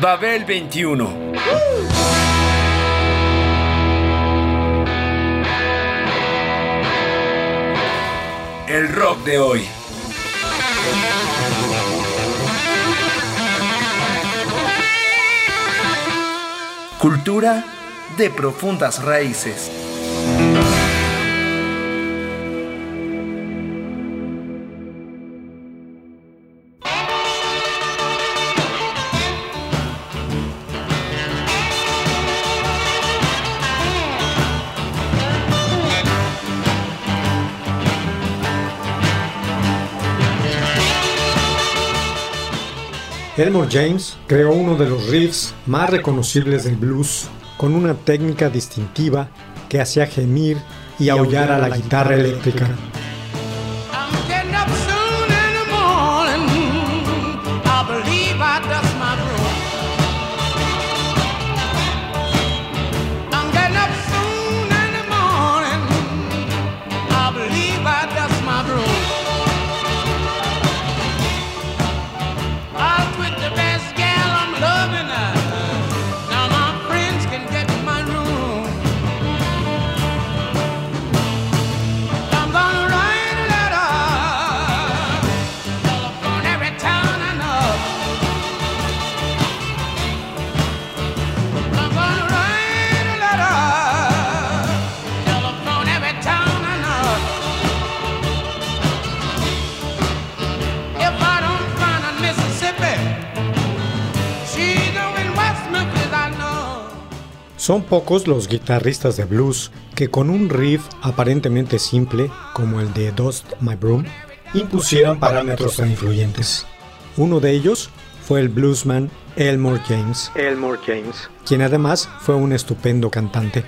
Babel 21. El rock de hoy. Cultura de profundas raíces. Elmore James creó uno de los riffs más reconocibles del blues, con una técnica distintiva que hacía gemir y aullar a la guitarra eléctrica. Son pocos los guitarristas de blues que con un riff aparentemente simple, como el de Dust My Broom, impusieran parámetros tan influyentes. Uno de ellos fue el bluesman Elmore James, Elmore James, quien además fue un estupendo cantante.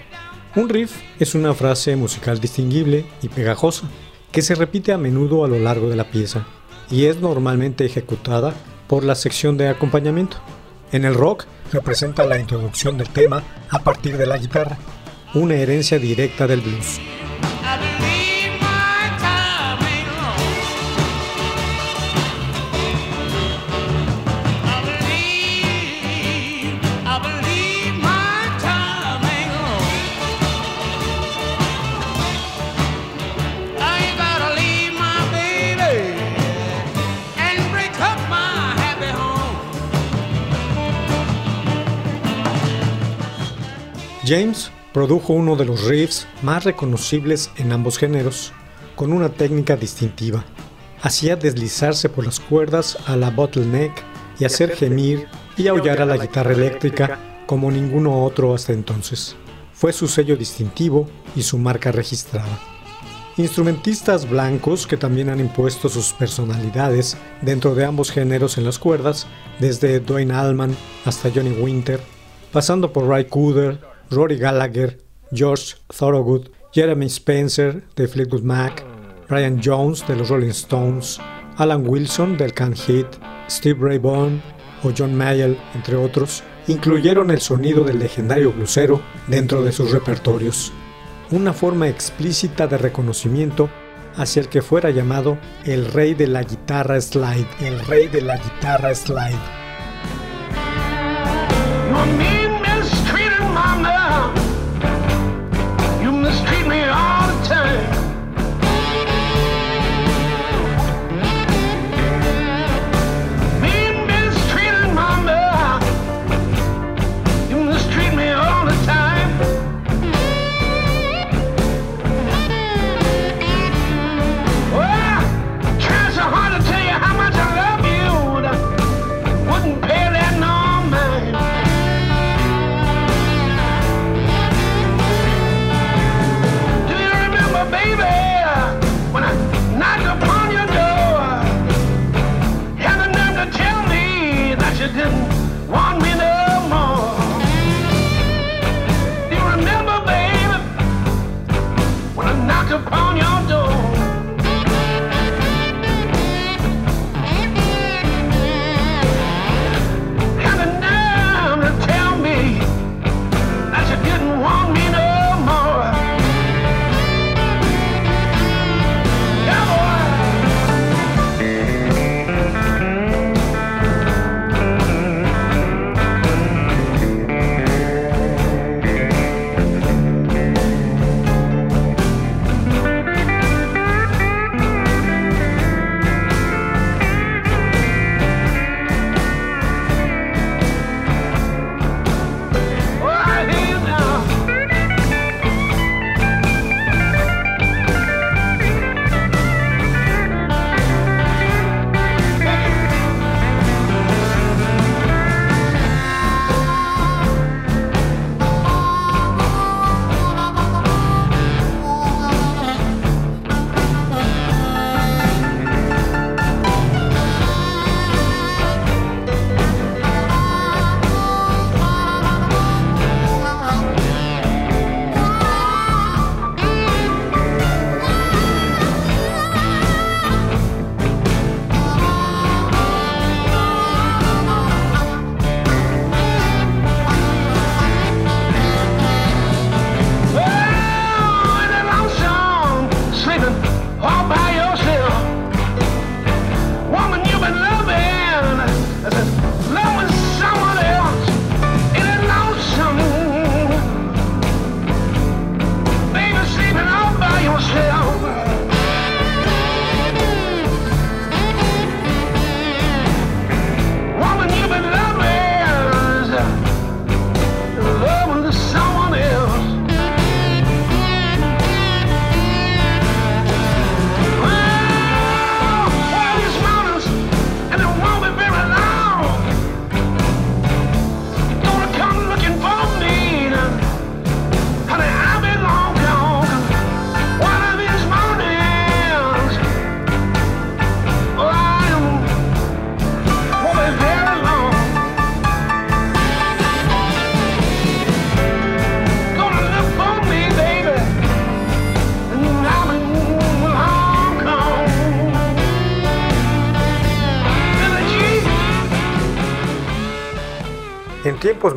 Un riff es una frase musical distinguible y pegajosa, que se repite a menudo a lo largo de la pieza, y es normalmente ejecutada por la sección de acompañamiento. En el rock representa la introducción del tema a partir de la guitarra, una herencia directa del blues. James produjo uno de los riffs más reconocibles en ambos géneros, con una técnica distintiva. Hacía deslizarse por las cuerdas a la bottleneck y hacer gemir y aullar a la guitarra eléctrica como ninguno otro hasta entonces. Fue su sello distintivo y su marca registrada. Instrumentistas blancos que también han impuesto sus personalidades dentro de ambos géneros en las cuerdas, desde Dwayne Allman hasta Johnny Winter, pasando por Ray Cooder, Rory Gallagher, George Thorogood, Jeremy Spencer de Fleetwood Mac, Brian Jones de los Rolling Stones, Alan Wilson del Can Hit, Steve Ray Vaughan o John Mayall, entre otros, incluyeron el sonido del legendario blusero dentro de sus repertorios. Una forma explícita de reconocimiento hacia el que fuera llamado el rey de la guitarra slide, el rey de la guitarra slide.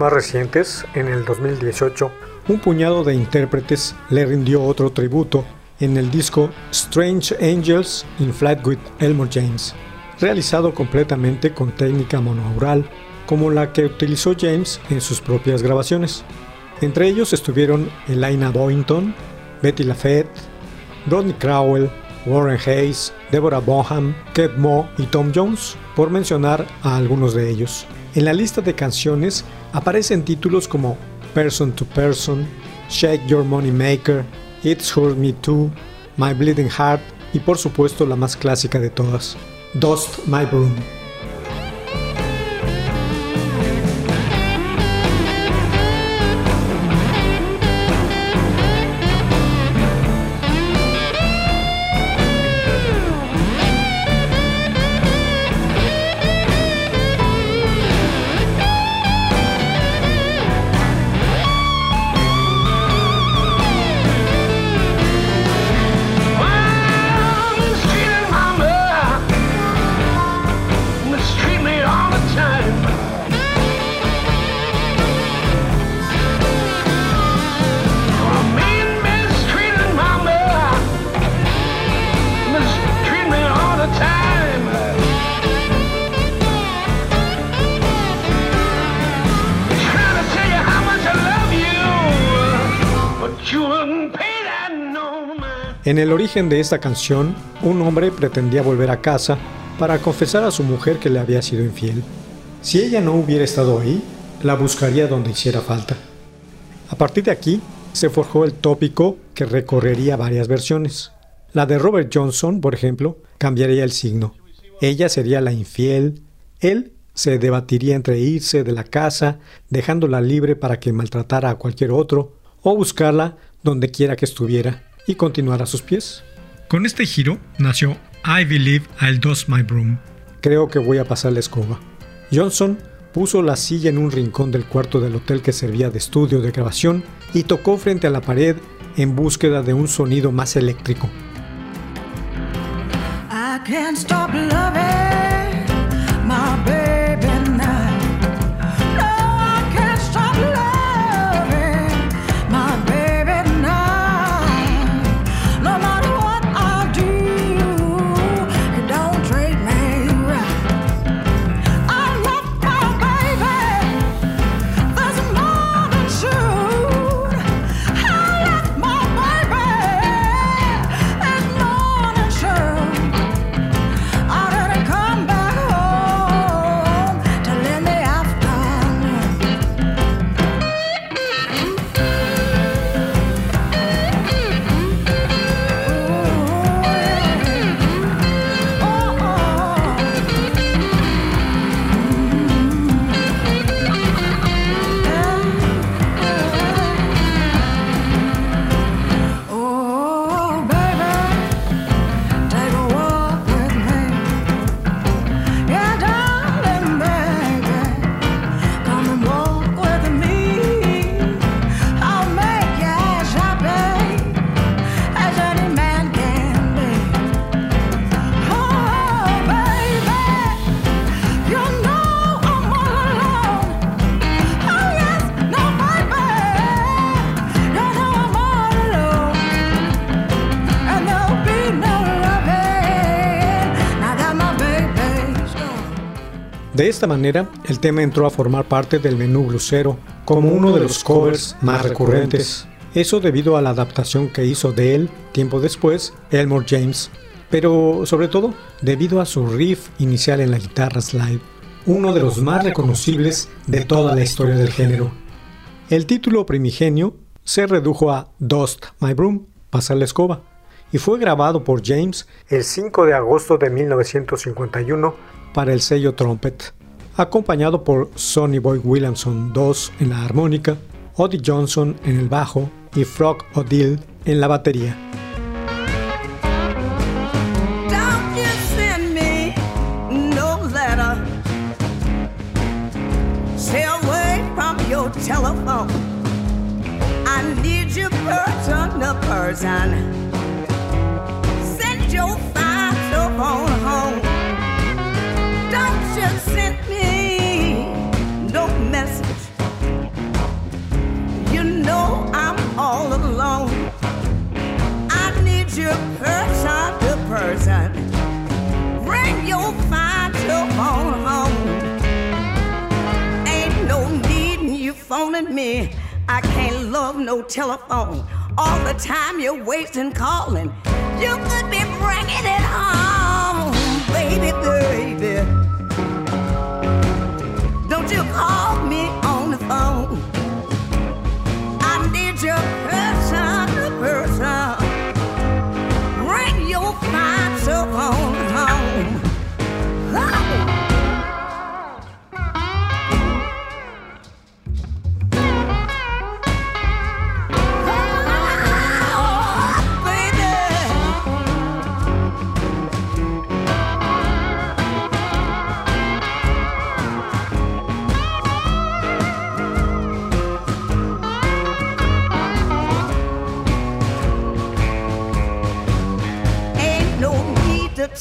Más recientes, en el 2018, un puñado de intérpretes le rindió otro tributo en el disco Strange Angels in Flight with Elmore James, realizado completamente con técnica monaural, como la que utilizó James en sus propias grabaciones. Entre ellos estuvieron Elena Boynton, Betty LaFette, Rodney Crowell, Warren Hayes, Deborah Bonham, Kev Moe y Tom Jones, por mencionar a algunos de ellos. En la lista de canciones aparecen títulos como Person to Person, Shake Your Money Maker, It's Hurt Me Too, My Bleeding Heart y por supuesto la más clásica de todas, Dust My Broom. En el origen de esta canción, un hombre pretendía volver a casa para confesar a su mujer que le había sido infiel. Si ella no hubiera estado ahí, la buscaría donde hiciera falta. A partir de aquí, se forjó el tópico que recorrería varias versiones. La de Robert Johnson, por ejemplo, cambiaría el signo. Ella sería la infiel, él se debatiría entre irse de la casa, dejándola libre para que maltratara a cualquier otro, o buscarla donde quiera que estuviera y continuar a sus pies. Con este giro nació I Believe I'll Dust My Broom. Creo que voy a pasar la escoba. Johnson puso la silla en un rincón del cuarto del hotel que servía de estudio de grabación y tocó frente a la pared en búsqueda de un sonido más eléctrico. De esta manera, el tema entró a formar parte del menú blusero como uno de los covers más recurrentes. Eso debido a la adaptación que hizo de él tiempo después Elmore James, pero sobre todo debido a su riff inicial en la guitarra slide, uno de los más reconocibles de toda la historia del género. El título primigenio se redujo a Dust My Broom, pasar la escoba, y fue grabado por James el 5 de agosto de 1951 para el sello Trumpet, acompañado por Sonny Boy Williamson II en la armónica, Odie Johnson en el bajo y Frog O'Dill en la batería. Me. I can't love no telephone. All the time you're wasting calling. You could be bringing it home, baby, baby. Don't you call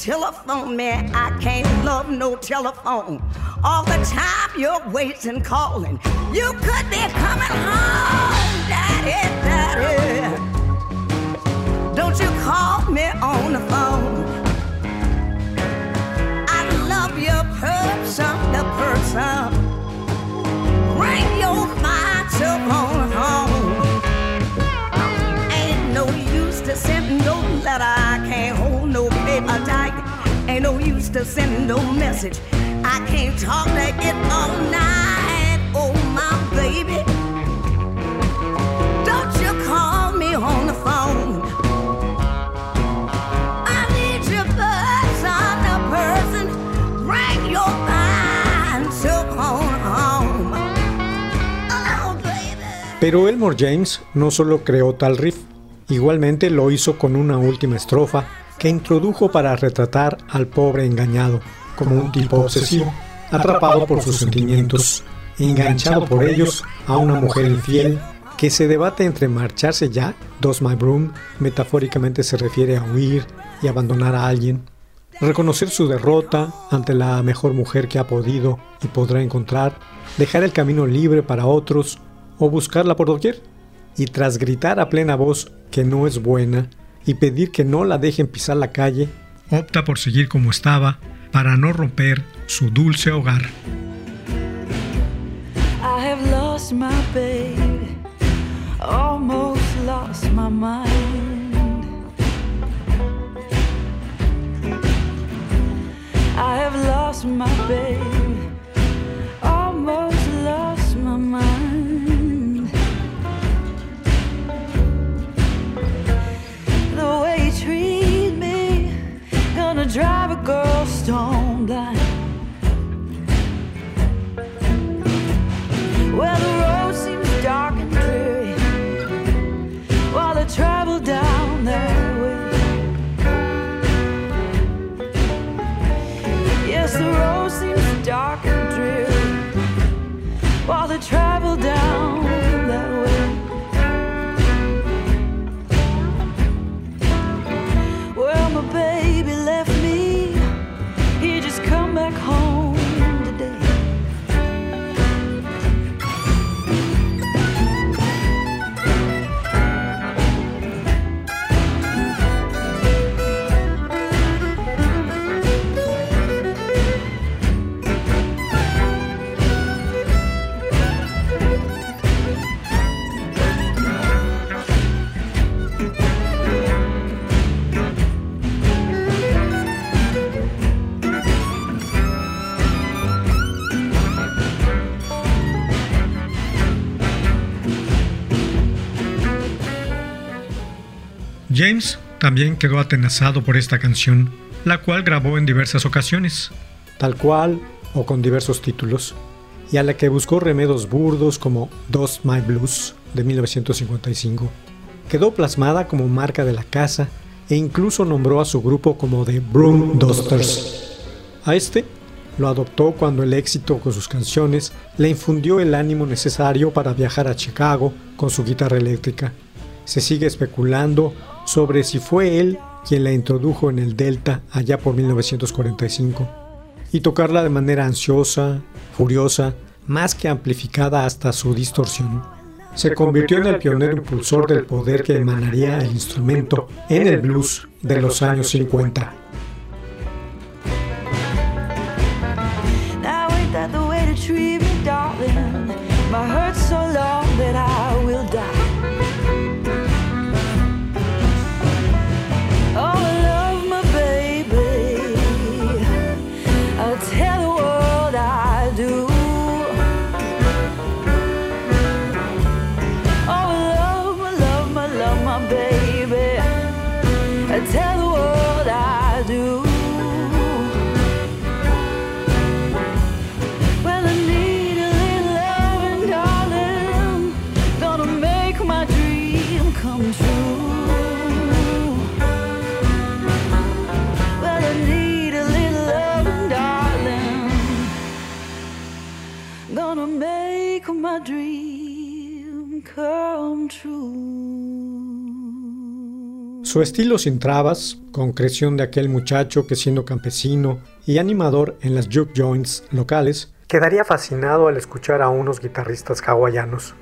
telephone man. I can't love no telephone. All the time you're waiting, calling. You could be coming home, daddy, daddy. Don't you call me on the phone. I love your person the person. Bring your fine telephone home. Ain't no use to send no letter. Ain't no use to send no message. I can't talk to it all night. Oh, my baby. Don't you call me on the phone. I need your person to person. Bring your fine telephone home. Oh, baby. Pero Elmore James no solo creó tal riff, igualmente lo hizo con una última estrofa que introdujo para retratar al pobre engañado como un tipo obsesivo, atrapado por sus sentimientos, enganchado por ellos a una mujer infiel que se debate entre marcharse ya, dos my broom, metafóricamente se refiere a huir y abandonar a alguien, reconocer su derrota ante la mejor mujer que ha podido y podrá encontrar, dejar el camino libre para otros o buscarla por doquier, y tras gritar a plena voz que no es buena y pedir que no la dejen pisar la calle, opta por seguir como estaba para no romper su dulce hogar. I have lost my baby, almost lost my mind. I have lost my baby, while the traffic James también quedó atenazado por esta canción, la cual grabó en diversas ocasiones, tal cual o con diversos títulos, y a la que buscó remedios burdos como Dust My Blues de 1955. Quedó plasmada como marca de la casa e incluso nombró a su grupo como The Broom Dusters. A este lo adoptó cuando el éxito con sus canciones le infundió el ánimo necesario para viajar a Chicago con su guitarra eléctrica. Se sigue especulando sobre si fue él quien la introdujo en el Delta allá por 1945 y tocarla de manera ansiosa, furiosa, más que amplificada hasta su distorsión. se convirtió en el pionero impulsor del poder que emanaría el instrumento en el blues de los años 50. Su estilo sin trabas, concreción de aquel muchacho que siendo campesino y animador en las juke joints locales, quedaría fascinado al escuchar a unos guitarristas hawaianos.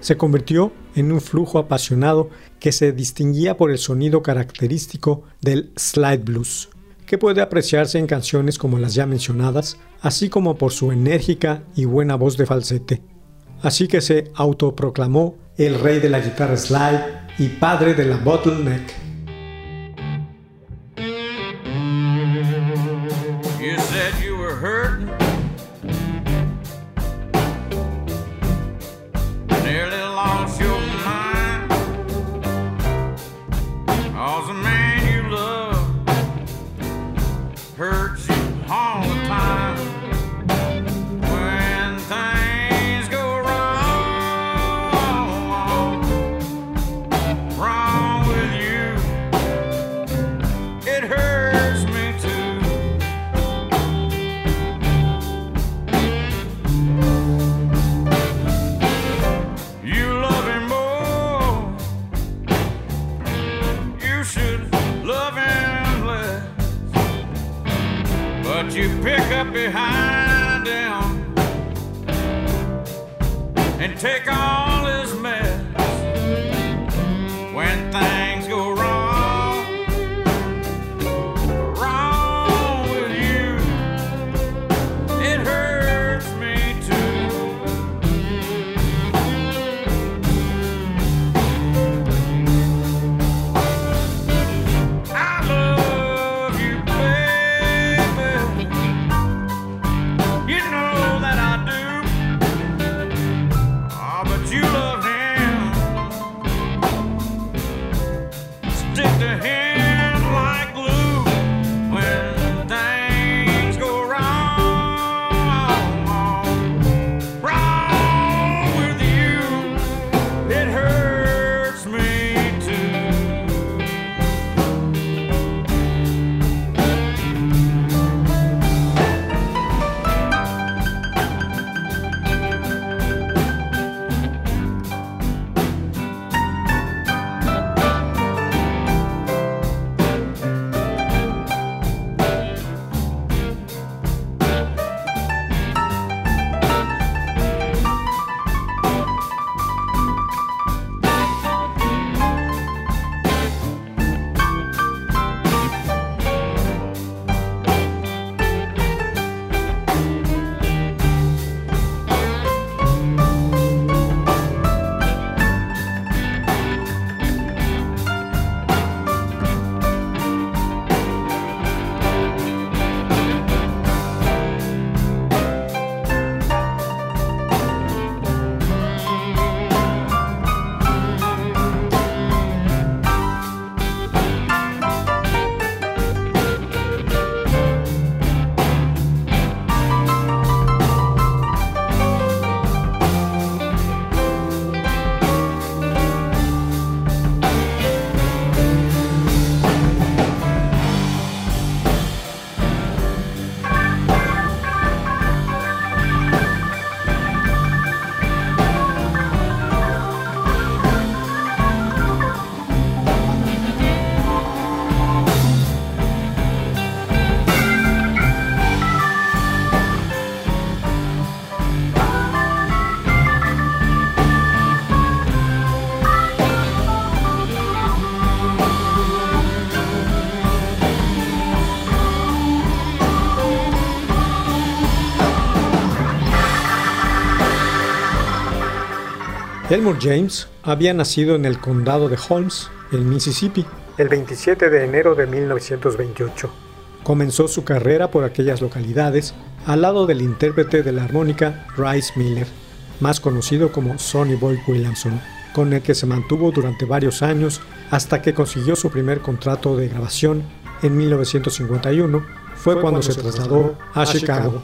Se convirtió en un flujo apasionado que se distinguía por el sonido característico del slide blues, que puede apreciarse en canciones como las ya mencionadas, así como por su enérgica y buena voz de falsete. Así que se autoproclamó el rey de la guitarra slide y padre de la bottleneck. Pick up behind him and take all Elmore James había nacido en el condado de Holmes, en Mississippi, el 27 de enero de 1928. Comenzó su carrera por aquellas localidades al lado del intérprete de la armónica Rice Miller, más conocido como Sonny Boy Williamson, con el que se mantuvo durante varios años hasta que consiguió su primer contrato de grabación en 1951, fue, cuando, se trasladó a Chicago.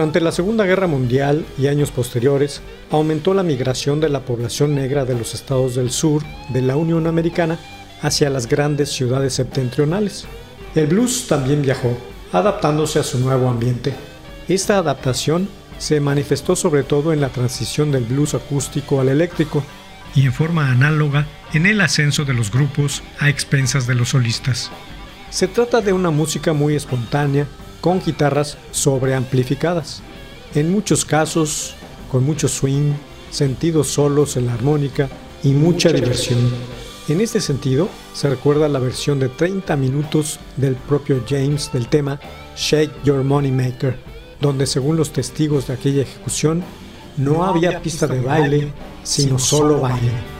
Durante la Segunda Guerra Mundial y años posteriores, aumentó la migración de la población negra de los estados del sur de la Unión Americana hacia las grandes ciudades septentrionales. El blues también viajó, adaptándose a su nuevo ambiente. Esta adaptación se manifestó sobre todo en la transición del blues acústico al eléctrico y en forma análoga en el ascenso de los grupos a expensas de los solistas. Se trata de una música muy espontánea, con guitarras sobreamplificadas, en muchos casos con mucho swing, sentidos solos en la armónica y mucha diversión. En este sentido, se recuerda la versión de 30 minutos del propio James del tema Shake Your Money Maker, donde según los testigos de aquella ejecución, no había pista de baile, sino solo baile.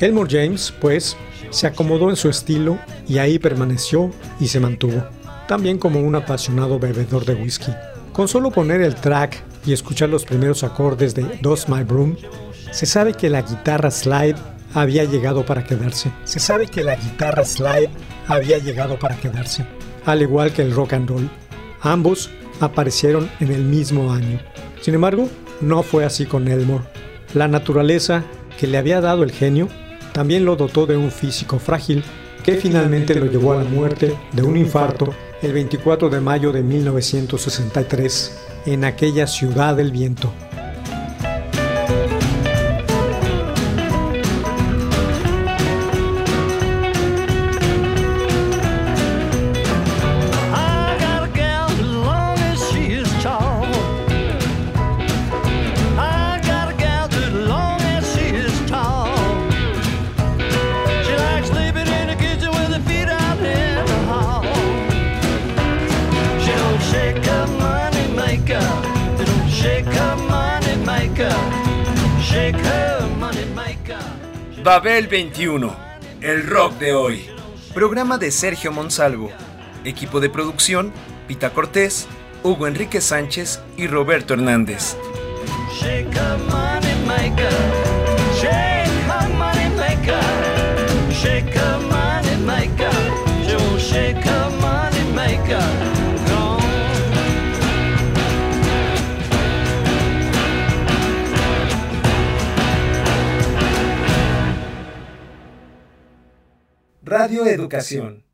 Elmore James, pues, se acomodó en su estilo y ahí permaneció y se mantuvo, también como un apasionado bebedor de whisky. Con solo poner el track y escuchar los primeros acordes de Does My Broom, se sabe que la guitarra slide había llegado para quedarse. Se sabe que la guitarra slide había llegado para quedarse, al igual que el rock and roll. Ambos aparecieron en el mismo año. Sin embargo, no fue así con Elmore. La naturaleza que le había dado el genio también lo dotó de un físico frágil que finalmente lo llevó a la muerte de un infarto el 24 de mayo de 1963 en aquella ciudad del viento. Babel 21, el rock de hoy. Programa de Sergio Monsalvo. Equipo de producción, Pita Cortés, Hugo Enrique Sánchez y Roberto Hernández. Radio Educación.